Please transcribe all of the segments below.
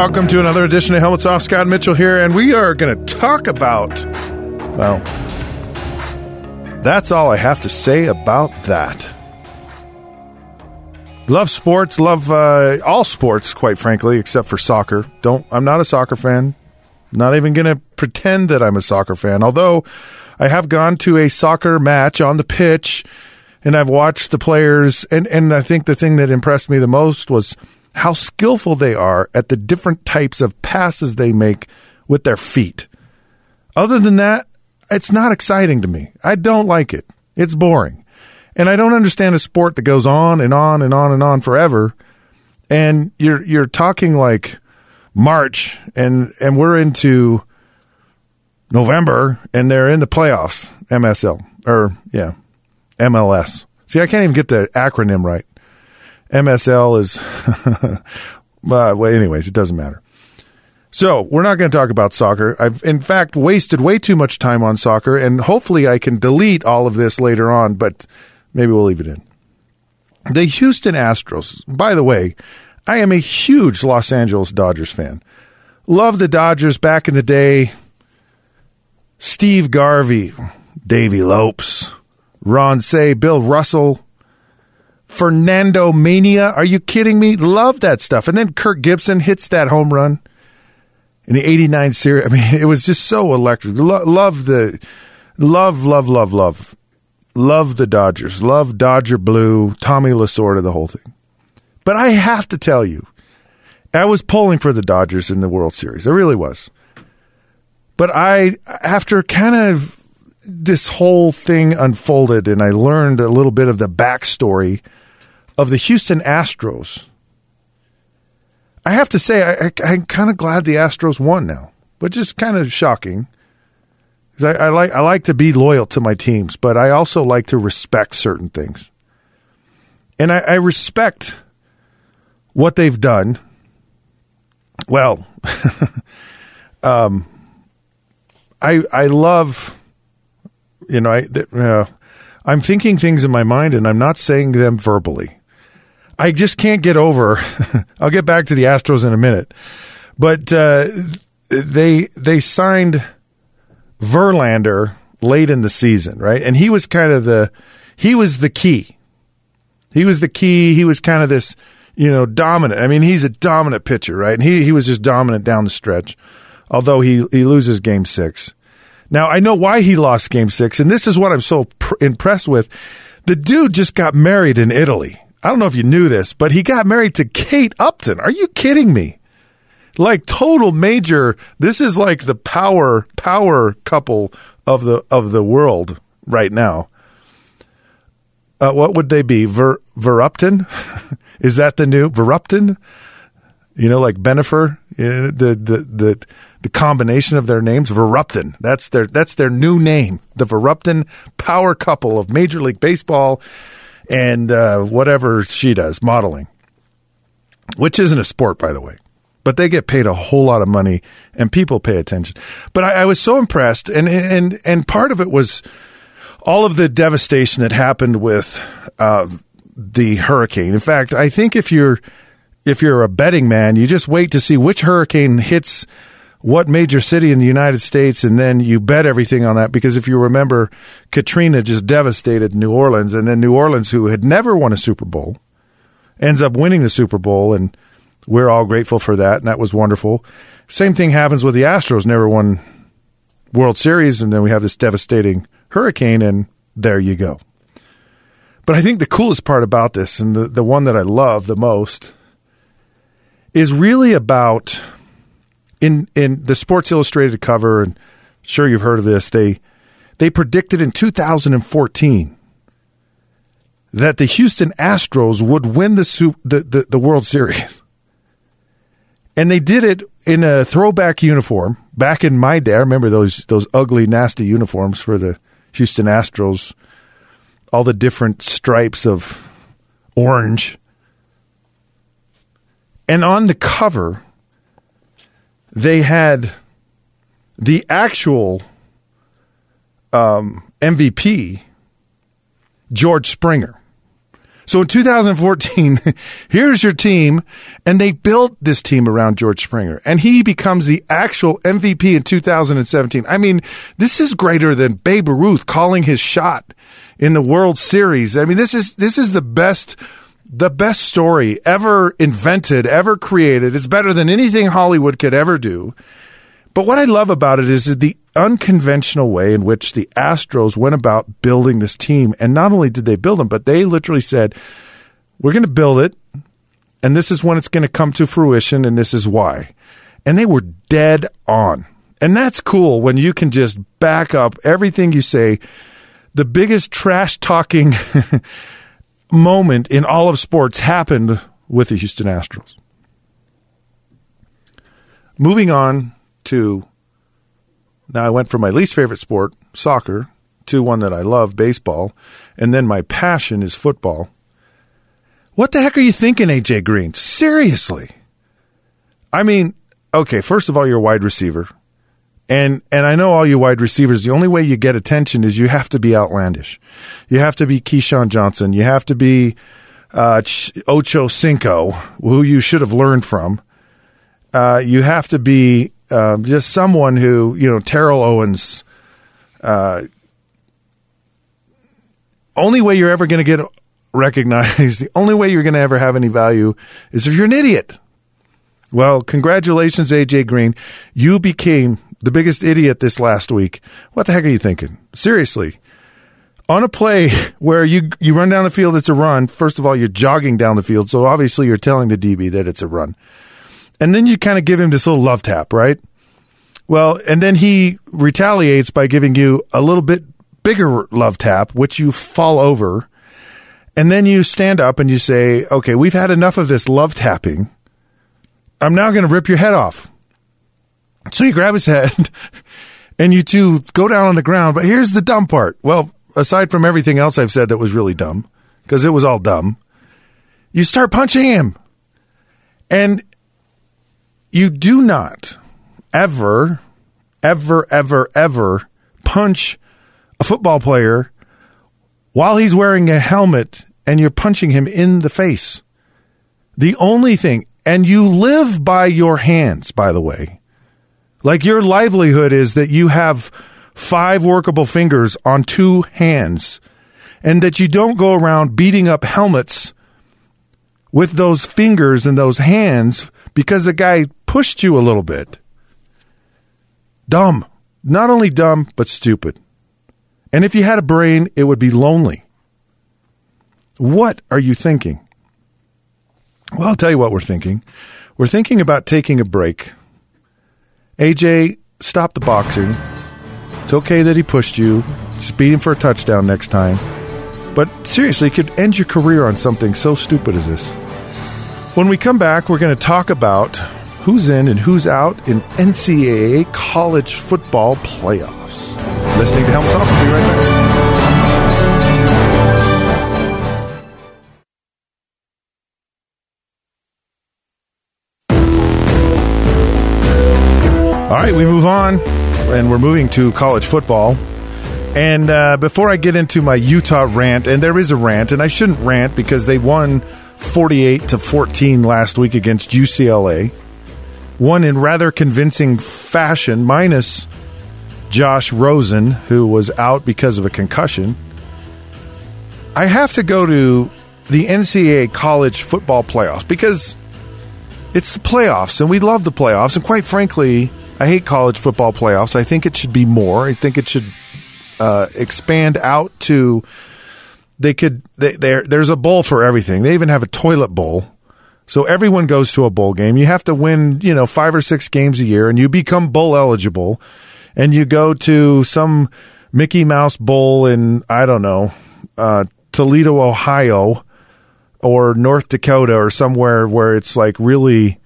Welcome to another edition of Helmets Off. Scott Mitchell here, and we are going to talk about. Well, that's all I have to say about that. Love sports, love uh, all sports, quite frankly, except for soccer. Don't. I'm not a soccer fan. Not even going to pretend that I'm a soccer fan. Although I have gone to a soccer match on the pitch, and I've watched the players, and and I think the thing that impressed me the most was how skillful they are at the different types of passes they make with their feet. Other than that, it's not exciting to me. I don't like it. It's boring. And I don't understand a sport that goes on and on and on and on forever. And you're you're talking like March and and we're into November and they're in the playoffs, MSL or yeah, MLS. See, I can't even get the acronym right. MSL is, uh, well, anyways, it doesn't matter. So we're not going to talk about soccer. I've, in fact, wasted way too much time on soccer, and hopefully I can delete all of this later on, but maybe we'll leave it in. The Houston Astros, by the way, I am a huge Los Angeles Dodgers fan. Love the Dodgers back in the day. Steve Garvey, Davey Lopes, Ron Cey, Bill Russell, Fernando Mania. Are you kidding me? Love that stuff. And then Kirk Gibson hits that home run in the 89 series. I mean, it was just so electric. Lo- love the, love, love, love, love, love the Dodgers. Love Dodger Blue, Tommy Lasorda, the whole thing. But I have to tell you, I was pulling for the Dodgers in the World Series. I really was. But I, after kind of this whole thing unfolded and I learned a little bit of the backstory of the Houston Astros. I have to say, I, am kind of glad the Astros won now, which is kind of shocking. Because I, I, like I like to be loyal to my teams, but I also like to respect certain things, and I, I respect what they've done. Well, um, I I love, you know, I uh, I'm thinking things in my mind, and I'm not saying them verbally. I just can't get over. I'll get back to the Astros in a minute, but uh, they they signed Verlander late in the season, right? And he was kind of the he was the key. He was the key. He was kind of this, you know, dominant. I mean, he's a dominant pitcher, right? And he he was just dominant down the stretch. Although he he loses game 6. Now, I know why he lost game 6, and this is what I'm so pr- impressed with. The dude just got married in Italy. I don't know if you knew this, but he got married to Kate Upton. Are you kidding me? Like total major. This is like the power power couple of the of the world right now. Uh, what would they be? Ver Verupton? is that the new Verupton? You know, like Bennifer, the the the the combination of their names, Verupton. That's their that's their new name. The Verupton power couple of Major League Baseball and uh, whatever she does, modeling, which isn't a sport, by the way. But they get paid a whole lot of money, and people pay attention. But I, I was so impressed, and and and part of it was all of the devastation that happened with uh, the hurricane. In fact, I think if you're if you're a betting man, you just wait to see which hurricane hits what major city in the United States, and then you bet everything on that. Because if you remember, Katrina just devastated New Orleans, and then New Orleans, who had never won a Super Bowl, ends up winning the Super Bowl, and we're all grateful for that, and that was wonderful. Same thing happens with the Astros, never won World Series, and then we have this devastating hurricane, and there you go. But I think the coolest part about this, and the, the one that I love the most, is really about in in the Sports Illustrated cover, and sure you've heard of this. They they predicted in 2014 that the Houston Astros would win the the, the, the World Series, and they did it in a throwback uniform. Back in my day, I remember those those ugly, nasty uniforms for the Houston Astros. All the different stripes of orange. And on the cover they had the actual um, MVP, George Springer. So in 2014, here's your team, and they built this team around George Springer, and he becomes the actual MVP in 2017. I mean, this is greater than Babe Ruth calling his shot in the World Series. I mean, this is this is the best the best story ever invented, ever created. It's better than anything Hollywood could ever do. But what I love about it is the unconventional way in which the Astros went about building this team. And not only did they build them, but they literally said, we're going to build it, and this is when it's going to come to fruition, and this is why. And they were dead on. And that's cool when you can just back up everything you say. The biggest trash talking moment in all of sports happened with the Houston Astros. Moving on to now, I went from my least favorite sport, soccer, to one that I love, baseball, and then my passion is football. What the heck are you thinking, AJ Green? Seriously. I mean, okay, first of all, you're a wide receiver. And and I know all you wide receivers, the only way you get attention is you have to be outlandish. You have to be Keyshawn Johnson. You have to be uh, Ocho Cinco, who you should have learned from. Uh, you have to be uh, just someone who, you know, Terrell Owens. Uh, only way you're ever going to get recognized, the only way you're going to ever have any value is if you're an idiot. Well, congratulations, AJ Green. You became the biggest idiot this last week. What the heck are you thinking? Seriously. On a play where you you run down the field, it's a run. First of all, you're jogging down the field, so obviously you're telling the DB that it's a run. And then you kind of give him this little love tap, right? Well, and then he retaliates by giving you a little bit bigger love tap, which you fall over. And then you stand up and you say, okay, we've had enough of this love tapping. I'm now going to rip your head off. So you grab his head and you two go down on the ground. But here's the dumb part. Well, aside from everything else I've said that was really dumb, because it was all dumb, you start punching him. And you do not ever, ever, ever, ever punch a football player while he's wearing a helmet and you're punching him in the face. The only thing, and you live by your hands, by the way. Like your livelihood is that you have five workable fingers on two hands and that you don't go around beating up helmets with those fingers and those hands because the guy pushed you a little bit. Dumb. Not only dumb, but stupid. And if you had a brain, it would be lonely. What are you thinking? Well, I'll tell you what we're thinking. We're thinking about taking a break AJ, stop the boxing. It's okay that he pushed you. Just beat him for a touchdown next time. But seriously, you could end your career on something so stupid as this. When we come back, we're going to talk about who's in and who's out in NCAA college football playoffs. Listening to Helmets Off. We'll be right back. We move on, and we're moving to college football. And uh, before I get into my Utah rant, and there is a rant, and I shouldn't rant because they won 48 to 14 last week against UCLA. Won in rather convincing fashion, minus Josh Rosen, who was out because of a concussion. I have to go to the NCAA college football playoffs because it's the playoffs, and we love the playoffs. And quite frankly, I hate college football playoffs. I think it should be more. I think it should uh, expand out to. They could. They, there's a bowl for everything. They even have a toilet bowl. So everyone goes to a bowl game. You have to win, you know, five or six games a year, and you become bowl eligible. And you go to some Mickey Mouse Bowl in I don't know uh, Toledo, Ohio, or North Dakota, or somewhere where it's like really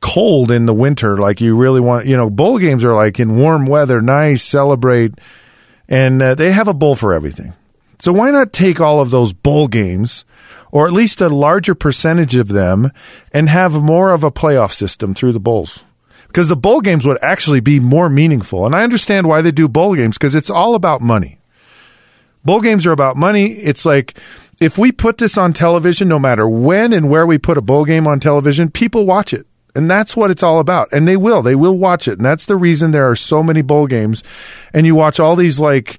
cold in the winter. Like you really want, you know, bowl games are like in warm weather, nice, celebrate, and uh, they have a bowl for everything. So why not take all of those bowl games, or at least a larger percentage of them, and have more of a playoff system through the bowls? Because the bowl games would actually be more meaningful. And I understand why they do bowl games because it's all about money. Bowl games are about money. It's like if we put this on television, no matter when and where we put a bowl game on television, people watch it. And that's what it's all about. And they will. They will watch it. And that's the reason there are so many bowl games. And you watch all these like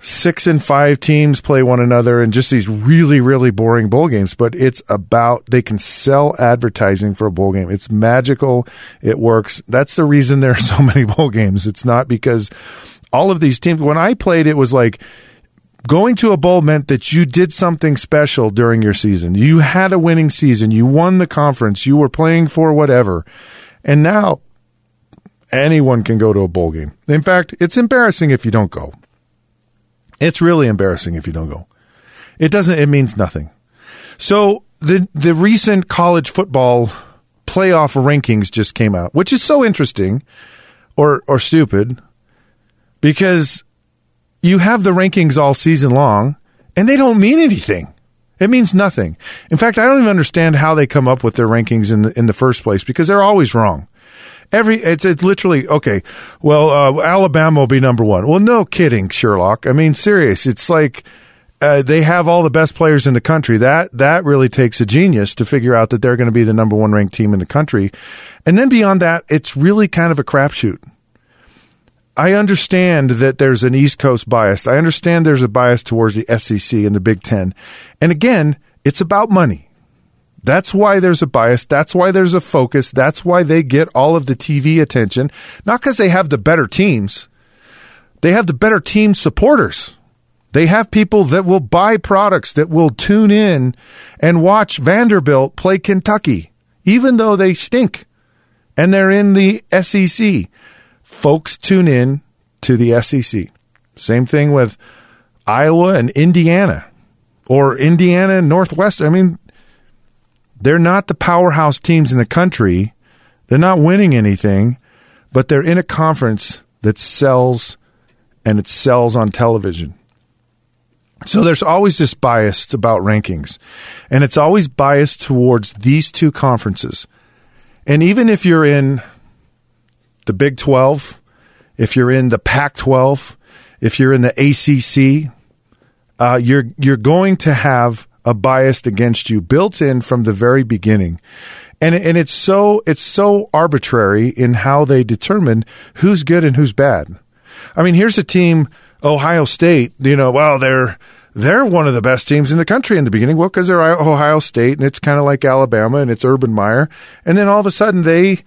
six and five teams play one another and just these really, really boring bowl games. But it's about, they can sell advertising for a bowl game. It's magical. It works. That's the reason there are so many bowl games. It's not because all of these teams, when I played, it was like, Going to a bowl meant that you did something special during your season. You had a winning season. You won the conference. You were playing for whatever. And now anyone can go to a bowl game. In fact, it's embarrassing if you don't go. It's really embarrassing if you don't go. It doesn't, it means nothing. So the, the recent college football playoff rankings just came out, which is so interesting or, or stupid because you have the rankings all season long and they don't mean anything. It means nothing. In fact, I don't even understand how they come up with their rankings in the, in the first place because they're always wrong. Every it's it's literally okay. Well, uh, Alabama will be number one. Well, no kidding, Sherlock. I mean, serious. It's like uh, they have all the best players in the country. That that really takes a genius to figure out that they're going to be the number one ranked team in the country. And then beyond that, it's really kind of a crapshoot. I understand that there's an East Coast bias. I understand there's a bias towards the SEC and the Big Ten. And again, it's about money. That's why there's a bias. That's why there's a focus. That's why they get all of the TV attention. Not because they have the better teams. They have the better team supporters. They have people that will buy products that will tune in and watch Vanderbilt play Kentucky, even though they stink and they're in the SEC folks tune in to the SEC. Same thing with Iowa and Indiana or Indiana and Northwest. I mean, they're not the powerhouse teams in the country. They're not winning anything, but they're in a conference that sells and it sells on television. So there's always this bias about rankings, and it's always biased towards these two conferences. And even if you're in the Big 12, if you're in the Pac 12, if you're in the ACC, uh, you're, you're going to have a bias against you built in from the very beginning. And, and it's so, it's so arbitrary in how they determine who's good and who's bad. I mean, here's a team, Ohio State, you know, well, they're, they're one of the best teams in the country in the beginning. Well, because they're Ohio State and it's kind of like Alabama and it's Urban Meyer. And then all of a sudden they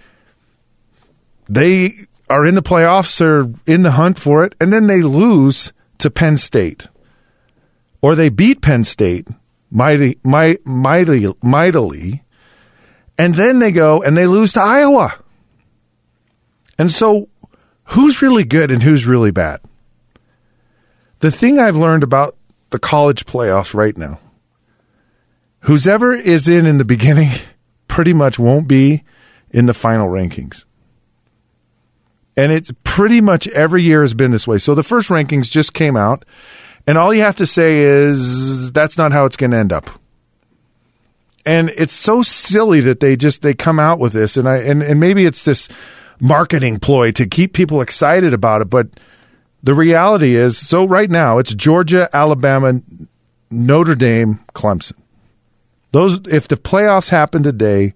they are in the playoffs or in the hunt for it, and then they lose to Penn State. Or they beat Penn State mighty, mighty, mightily, mightily, and then they go and they lose to Iowa. And so, who's really good and who's really bad? The thing I've learned about the college playoffs right now, who's ever is in in the beginning pretty much won't be in the final rankings. And it's pretty much every year has been this way. So the first rankings just came out, and all you have to say is that's not how it's going to end up. And it's so silly that they just they come out with this, and I and, and maybe it's this marketing ploy to keep people excited about it, but the reality is so right now it's Georgia, Alabama, Notre Dame, Clemson. Those if the playoffs happen today,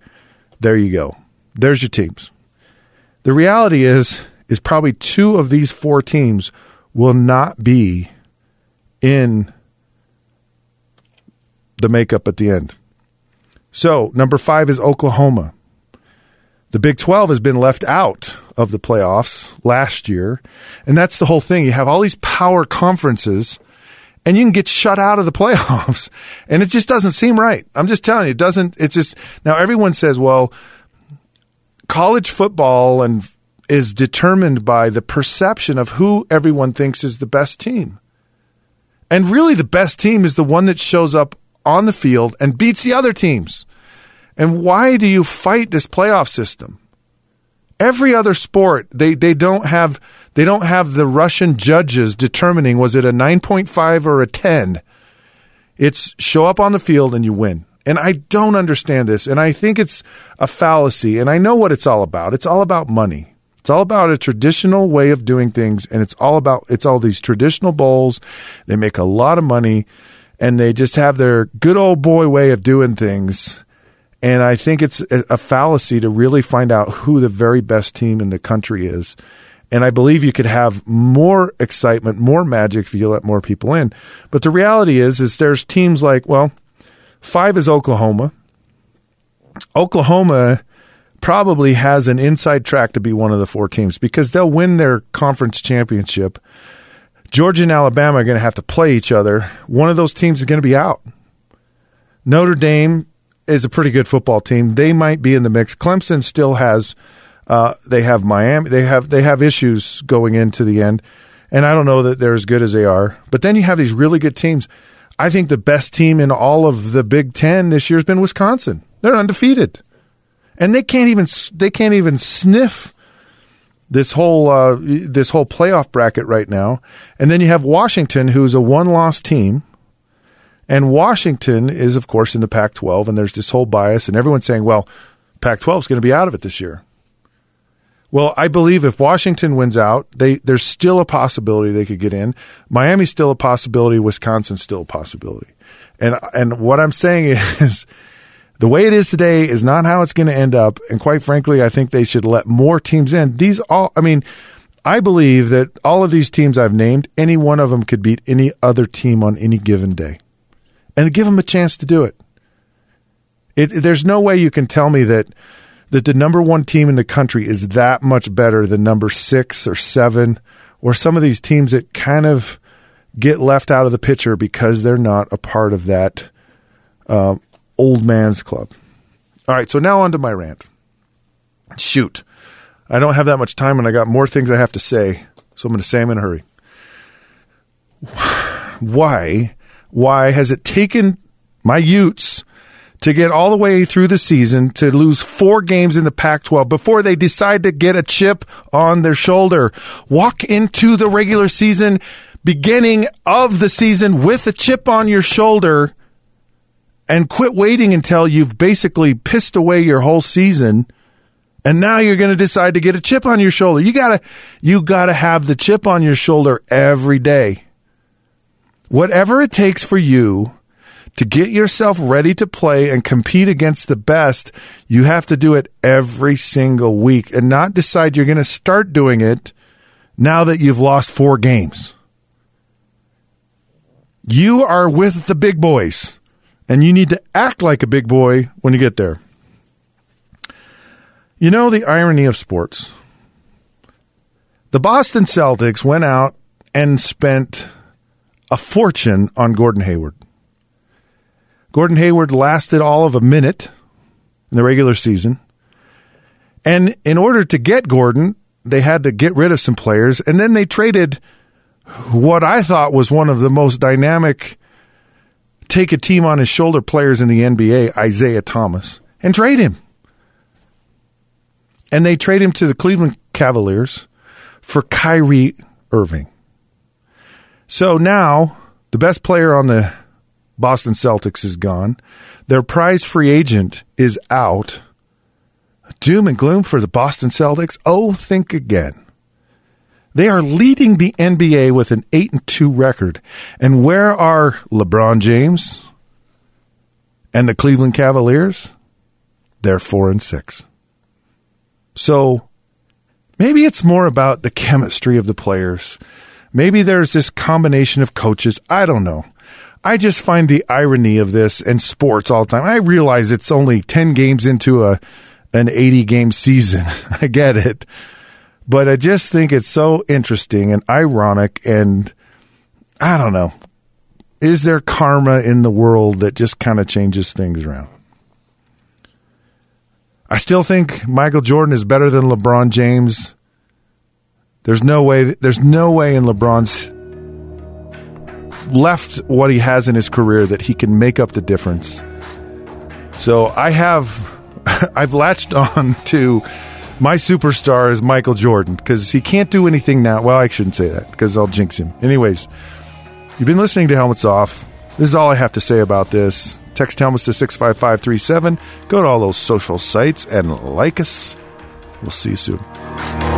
there you go. There's your teams. The reality is is probably two of these four teams will not be in the makeup at the end. So, number five is Oklahoma. The Big 12 has been left out of the playoffs last year. And that's the whole thing. You have all these power conferences and you can get shut out of the playoffs. And it just doesn't seem right. I'm just telling you, it doesn't, it's just, now everyone says, well, college football and is determined by the perception of who everyone thinks is the best team. And really, the best team is the one that shows up on the field and beats the other teams. And why do you fight this playoff system? Every other sport, they, they don't have they don't have the Russian judges determining was it a 9.5 or a 10. It's show up on the field and you win. And I don't understand this. And I think it's a fallacy. And I know what it's all about. It's all about money. It's all about a traditional way of doing things, and it's all about it's all these traditional bowls. They make a lot of money, and they just have their good old boy way of doing things. And I think it's a, fallacy to really find out who the very best team in the country is. And I believe you could have more excitement, more magic if you let more people in. But the reality is, is there's teams like, well, five is Oklahoma. Oklahoma probably has an inside track to be one of the four teams because they'll win their conference championship. Georgia and Alabama are going to have to play each other. One of those teams is going to be out. Notre Dame is a pretty good football team. They might be in the mix. Clemson still has uh, they have Miami. They have they have issues going into the end, and I don't know that they're as good as they are. But then you have these really good teams. I think the best team in all of the Big Ten this year has been Wisconsin. They're undefeated, and they can't even they can't even sniff this whole uh, this whole playoff bracket right now. And then you have Washington, who's a one loss team. And Washington is, of course, in the Pac 12, and there's this whole bias, and everyone's saying, well, Pac 12 is going to be out of it this year. Well, I believe if Washington wins out, they there's still a possibility they could get in. Miami's still a possibility. Wisconsin's still a possibility. And and what I'm saying is, the way it is today is not how it's going to end up. And quite frankly, I think they should let more teams in. These all, I mean, I believe that all of these teams I've named, any one of them could beat any other team on any given day, and give them a chance to do it. It, there's no way you can tell me that that the number one team in the country is that much better than number six or seven, or some of these teams that kind of get left out of the picture because they're not a part of that uh, old man's club. All right, so now on to my rant. Shoot. I don't have that much time and I got more things I have to say, so I'm going to say them in a hurry. Why? Why has it taken my Utes to get all the way through the season to lose four games in the Pac 12 before they decide to get a chip on their shoulder. Walk into the regular season, beginning of the season with a chip on your shoulder and quit waiting until you've basically pissed away your whole season. And now you're going to decide to get a chip on your shoulder. You gotta, you gotta have the chip on your shoulder every day. Whatever it takes for you to get yourself ready to play and compete against the best, you have to do it every single week and not decide you're going to start doing it now that you've lost four games. You are with the big boys and you need to act like a big boy when you get there. You know the irony of sports. The Boston Celtics went out and spent a fortune on Gordon Hayward. Gordon Hayward lasted all of a minute in the regular season. And in order to get Gordon, they had to get rid of some players. And then they traded what I thought was one of the most dynamic take a team on his shoulder players in the NBA, Isaiah Thomas, and trade him. And they trade him to the Cleveland Cavaliers for Kyrie Irving. So now the best player on the Boston Celtics is gone. Their prize free agent is out. Doom and gloom for the Boston Celtics. Oh, think again. They are leading the NBA with an 8 and 2 record. And where are LeBron James and the Cleveland Cavaliers? They're 4 and 6. So maybe it's more about the chemistry of the players. Maybe there's this combination of coaches. I don't know. I just find the irony of this and sports all the time. I realize it's only 10 games into a an 80 game season. I get it. But I just think it's so interesting and ironic and I don't know. Is there karma in the world that just kind of changes things around? I still think Michael Jordan is better than LeBron James. There's no way there's no way in LeBron's left what he has in his career that he can make up the difference. So I have, I've latched on to my superstar is Michael Jordan because he can't do anything now. Well, I shouldn't say that because I'll jinx him. Anyways, you've been listening to Helmets Off. This is all I have to say about this. Text Helmets to 65537. Go to all those social sites and like us. We'll see you soon.